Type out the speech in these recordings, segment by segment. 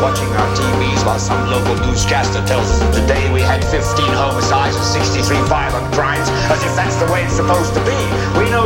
watching our TVs while some local newscaster tells us that today we had 15 homicides and 63 violent crimes, as if that's the way it's supposed to be. We know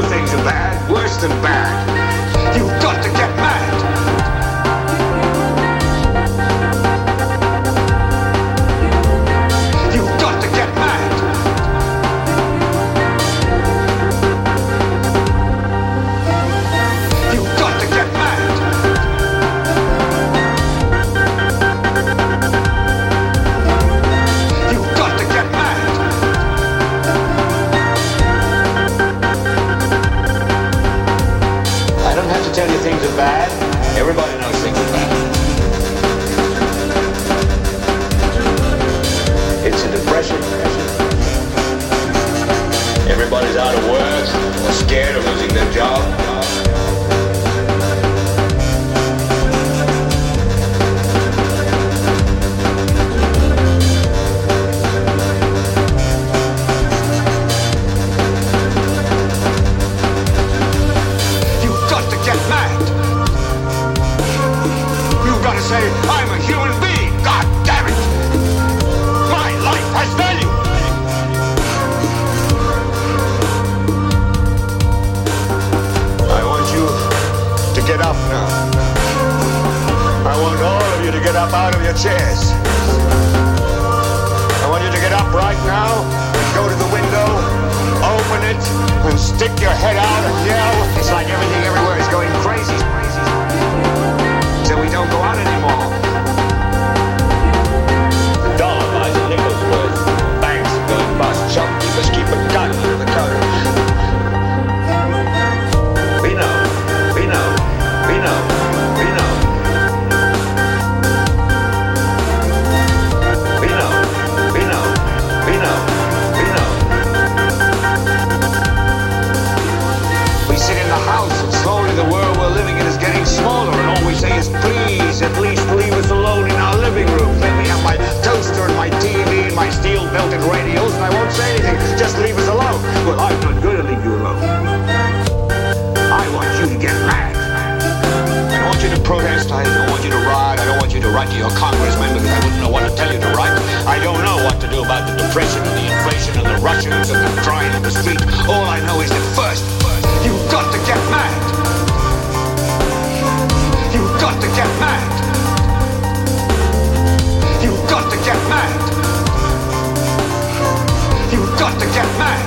Everybody's out of work or scared of losing their job. Get up now. I want all of you to get up out of your chairs. I want you to get up right now and go to the window, open it, and stick your head out and yell. Getting smaller and all we say is please at least leave us alone in our living room. Let me have my toaster and my TV and my steel belted radios and I won't say anything. Just leave us alone. Well, I'm not going to leave you alone. I want you to get mad. I don't want you to protest. I don't want you to riot. I don't want you to write to your congressman because I wouldn't know what to tell you to write. I don't know what to do about the depression and the inflation and the Russians and the crime in the street. All I know is that got to get mad.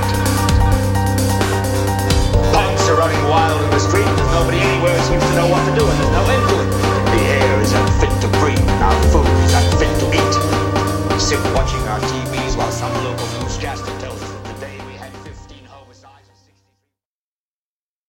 Punks are running wild in the street. There's nobody anywhere seems to know what to do, and there's no end to it. The air is unfit to breathe, and our food is unfit to eat. We sit watching our TVs while some local newscaster.